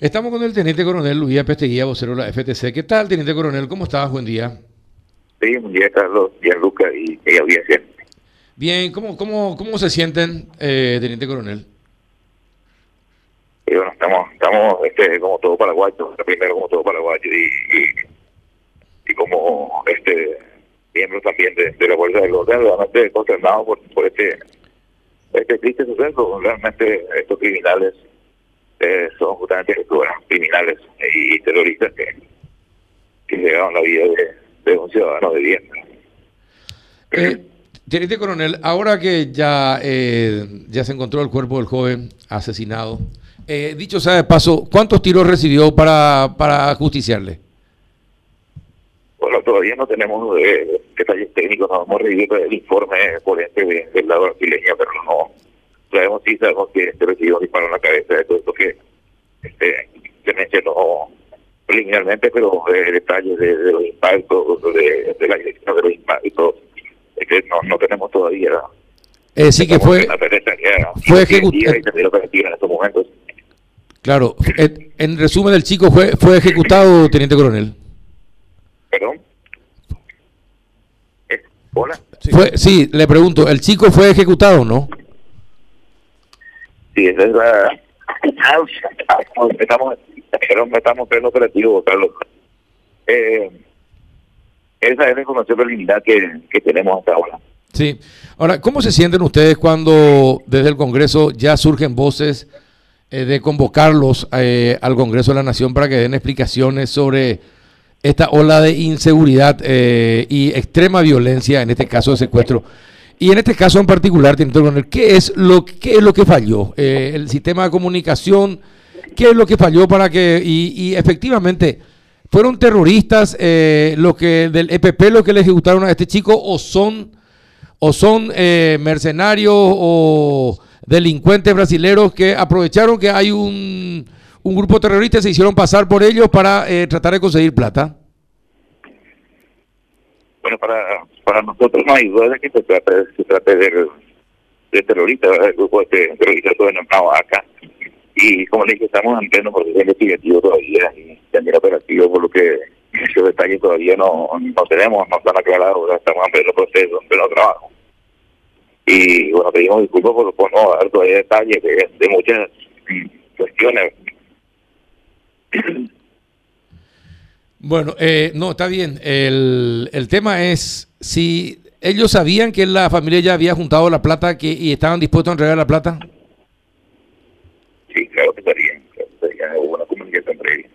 Estamos con el teniente coronel Luis Pesteguía, vocero de la FTC. ¿Qué tal, teniente coronel? ¿Cómo estás? Buen día. Sí, buen día, Carlos, Lucas y, y audiencia. Bien, ¿cómo, cómo, cómo se sienten, eh, teniente coronel? Y bueno, estamos, estamos este, como todo paraguayo, primero como todo paraguayo y, y, como este miembro también de, la Fuerza del Orden, realmente consternados por, por este, este triste suceso. Realmente estos criminales eh, son justamente criminales y terroristas que, que llegaron la vida de, un ciudadano de bien. Eh, Teniente Coronel, ahora que ya, eh, ya se encontró el cuerpo del joven asesinado, eh, dicho sea de paso, ¿cuántos tiros recibió para, para justiciarle? Bueno, todavía no tenemos eh, detalles técnicos, no hemos recibido el informe por este del lado brasileño, pero no sabemos sí sabemos que este recibió un disparo en la cabeza de todo esto que este, se mencionó preliminarmente, pero eh, detalles de, los impactos, de, de la dirección de los impactos, es que no, no tenemos todavía. Eh, sí que fue, fue ejecutado. en estos momentos. Claro, en, resumen, el chico fue, fue ejecutado, teniente coronel. ¿Perdón? ¿Eh? ¿Hola? Sí. Fue, sí, le pregunto, ¿el chico fue ejecutado o no? Sí, esa es la... Estamos, estamos en operativo, Carlos. Eh, esa es la información preliminar que, que tenemos hasta ahora. Sí. Ahora, ¿cómo se sienten ustedes cuando desde el Congreso ya surgen voces eh, de convocarlos eh, al Congreso de la Nación para que den explicaciones sobre esta ola de inseguridad eh, y extrema violencia, en este caso de secuestro? Y en este caso en particular, ¿qué es lo, qué es lo que falló? Eh, ¿El sistema de comunicación? ¿Qué es lo que falló para que, y, efectivamente, fueron terroristas eh, los que del EPP los que le ejecutaron a este chico o son, o son eh, mercenarios o delincuentes brasileños que aprovecharon que hay un, un grupo terrorista y se hicieron pasar por ellos para tratar de conseguir plata? Bueno, para, para nosotros no hay duda de que se trata, se trata de, de terroristas, el grupo de terroristas todo acá. Y como le dije, estamos en pleno proceso investigativo todavía y también operativo, por lo que esos detalles todavía no, no tenemos, no están aclarados, estamos en pleno proceso, en pleno trabajo. Y bueno, pedimos disculpas por, no dar todavía detalles de, de muchas cuestiones Bueno, eh, no, está bien. El, el tema es si ellos sabían que la familia ya había juntado la plata que, y estaban dispuestos a entregar la plata. Sí, claro que sabían. Claro, hubo una comunicación previa.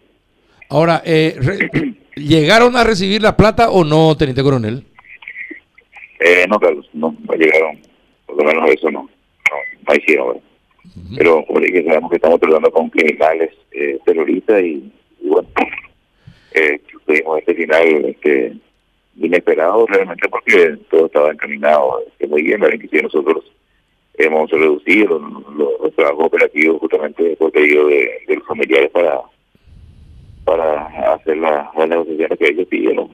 Ahora, eh, ¿llegaron a recibir la plata o no, teniente coronel? Eh, no, Carlos, no, no llegaron. Por lo menos eso no. No, no hicieron. Pero, como le dije, sabemos que estamos tratando con criminales eh, terroristas y, y bueno eh, tuvimos este final este, inesperado realmente porque todo estaba encaminado este, muy bien, la que nosotros hemos reducido los, trabajos operativos justamente por pedido de, los familiares para para hacer las negociaciones que ellos pidieron.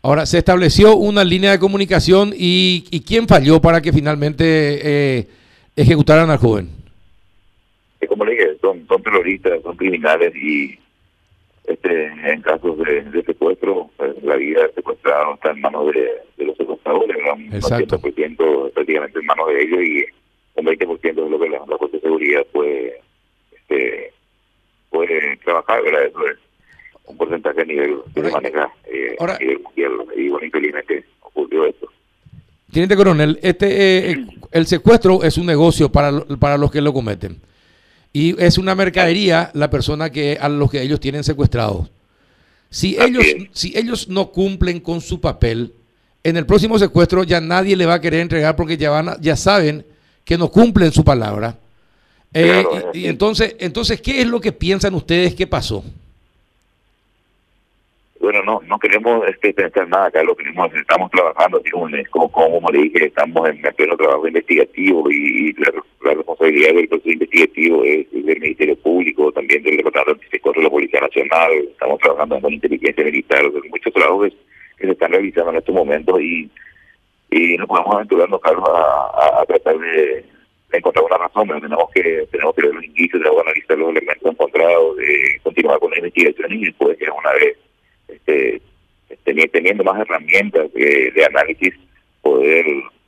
Ahora, se estableció una línea de comunicación y, y ¿quién falló para que finalmente eh, ejecutaran al joven? Como le dije, son, son terroristas, son criminales y este en casos de, secuestro, pues, la vida del secuestrado está en manos de, los secuestradores, un 80% prácticamente en manos de ellos y un 20% de lo que la, la Fuerza de Seguridad puede, este, puede trabajar, ¿verdad? Eso es un porcentaje a nivel que se maneja eh, a nivel mundial y bueno, infelizmente ocurrió esto. Teniente Coronel, este, eh, el secuestro es un negocio para, para los que lo cometen. Y es una mercadería la persona que a los que ellos tienen secuestrados. Si ellos, si ellos no cumplen con su papel, en el próximo secuestro ya nadie le va a querer entregar porque ya van ya saben que no cumplen su palabra. Eh, y, entonces, entonces, ¿qué es lo que piensan ustedes que pasó? Bueno, no no queremos este, pensar nada acá, lo que estamos trabajando, como, como, le dije, estamos en pleno trabajo investigativo y, la, responsabilidad del proceso investigativo es, del Ministerio Público, también del Departamento de la Policía Nacional, estamos trabajando con inteligencia militar, muchos trabajos que se están realizando en estos momentos y, y nos podemos aventurarnos, Carlos, a, tratar de encontrar una razón, pero tenemos que tenemos que ver los indicios, tenemos que analizar los elementos encontrados, de continuar con la investigación y después, ya una vez este, teniendo más herramientas de, análisis, poder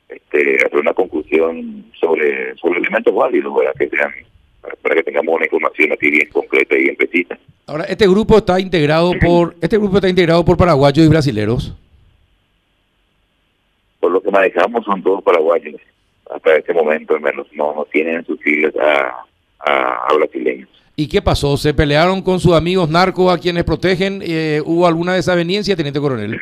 este, hacer una conclusión sobre, sobre elementos válidos, ¿verdad? que sean para que tengamos una información así bien concreta y bien precisa. Ahora, este grupo está integrado por este grupo está integrado por paraguayos y brasileros. Por lo que manejamos son todos paraguayos. Hasta este momento, al menos, no, no tienen sus filas a, a, brasileños. ¿Y qué pasó? ¿Se pelearon con sus amigos narcos a quienes protegen? Eh, ¿Hubo alguna desaveniencia, teniente coronel?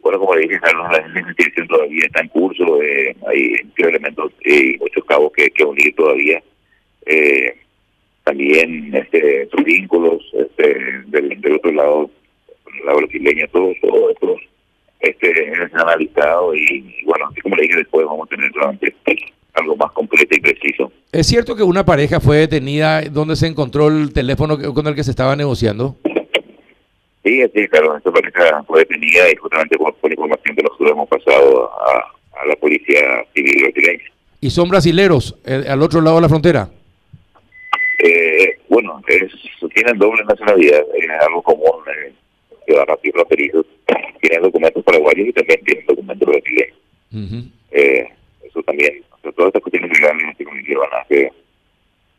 Bueno, como le dije, la investigación todavía está en curso, eh, hay elementos y muchos cabos que, que unir todavía. Eh, también este, sus vínculos este, del, otro lado, la brasileña, todo, todo esto este, es analizado y, bueno, como le dije, después vamos a tener algo más completo y preciso. ¿Es cierto que una pareja fue detenida donde se encontró el teléfono con el que se estaba negociando? Sí, sí, claro, esta pareja fue detenida y justamente por, información que nosotros hemos pasado a, la policía civil brasileña. ¿Y son brasileros eh, al otro lado de la frontera? Eh, bueno, es, tienen doble nacionalidad, es algo común, eh, ciudadanos y fronterizos, tienen documentos paraguayos y también tienen documentos brasileños. eh, eso también, todas estas cuestiones legales que van a ser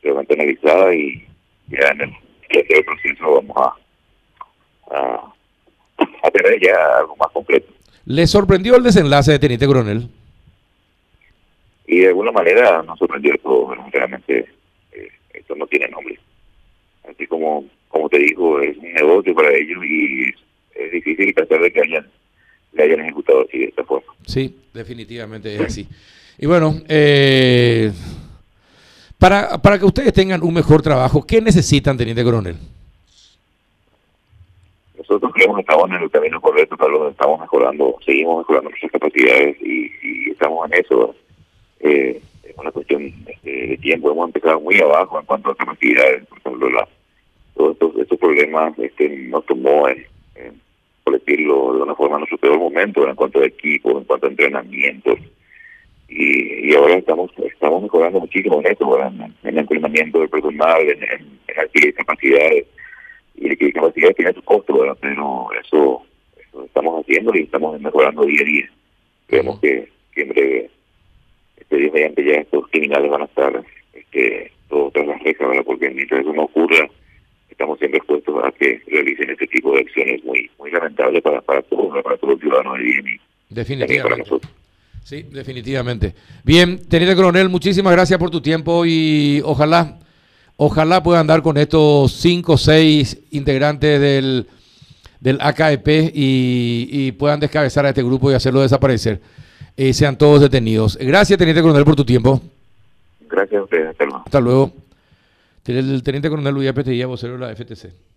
realmente analizadas y ya en el, en el proceso vamos a a, tener ya algo más completo. ¿Le sorprendió el desenlace de Teniente Coronel? Y de alguna manera nos sorprendió todo, realmente eh, esto no tiene nombre. Así como como te digo, es un negocio para ellos y es, difícil pensar de que hayan, le hayan ejecutado así de esta forma. Sí, definitivamente es así. Y bueno, eh, para, para que ustedes tengan un mejor trabajo, ¿qué necesitan, Teniente Coronel? nosotros creemos que estamos en el camino correcto, Carlos, estamos mejorando, seguimos mejorando nuestras capacidades y, estamos en eso. Eh, es una cuestión este, de tiempo, hemos empezado muy abajo en cuanto a capacidades, por ejemplo, la, todos estos, problemas este, nos tomó, en, por decirlo de una forma, nuestro peor momento en cuanto a equipo, en cuanto a entrenamientos. Y, y ahora estamos estamos mejorando muchísimo en eso, en, el entrenamiento del personal, en, en, en capacidades. Y que capacidad tiene su costo, pero eso, eso estamos haciendo y estamos mejorando día a día. Creemos que, que en breve, este día mediante ya estos criminales van a estar este, todos tras las rejas, porque mientras eso no ocurra, estamos siempre expuestos a que realicen este tipo de acciones muy muy lamentables para, para todos, para todos los ciudadanos de bien Definitivamente. Para nosotros. Sí, definitivamente. Bien, Teniente Coronel, muchísimas gracias por tu tiempo y ojalá Ojalá puedan dar con estos cinco o seis integrantes del, del AKP y, puedan descabezar a este grupo y hacerlo desaparecer. Eh, sean todos detenidos. Gracias, Teniente Coronel, por tu tiempo. Gracias a ustedes. Hasta luego. El Teniente Coronel Luis Apetilla, vocero de la FTC.